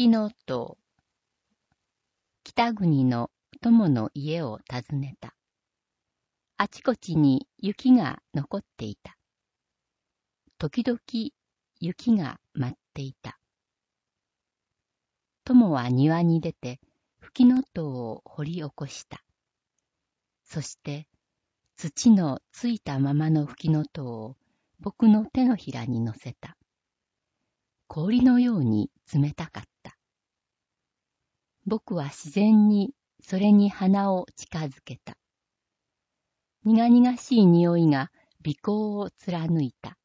きの塔。北国の友の家を訪ねた。あちこちに雪が残っていた。時々雪が舞っていた。友は庭に出て、吹きの塔を掘り起こした。そして、土のついたままの吹きの塔を僕の手のひらに乗せた。氷のように冷たかった。僕は自然にそれに鼻を近づけた。苦々しい匂いが鼻孔を貫いた。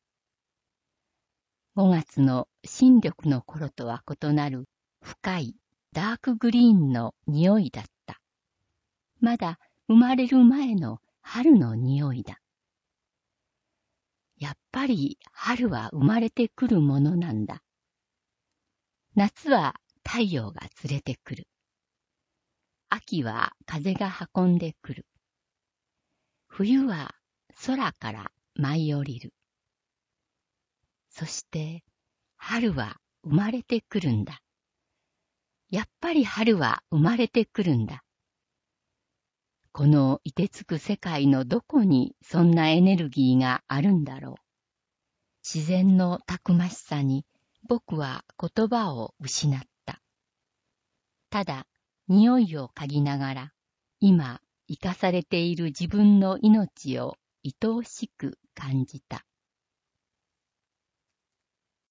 5月の新緑の頃とは異なる深いダークグリーンの匂いだった。まだ生まれる前の春の匂いだ。やっぱり春は生まれてくるものなんだ。夏は太陽が連れてくる。秋は風が運んでくる。冬は空から舞い降りる。そして春は生まれてくるんだ。やっぱり春は生まれてくるんだ。この凍てつく世界のどこにそんなエネルギーがあるんだろう。自然のたくましさに僕は言葉を失った。ただ、匂いを嗅ぎながら、今、生かされている自分の命を愛おしく感じた。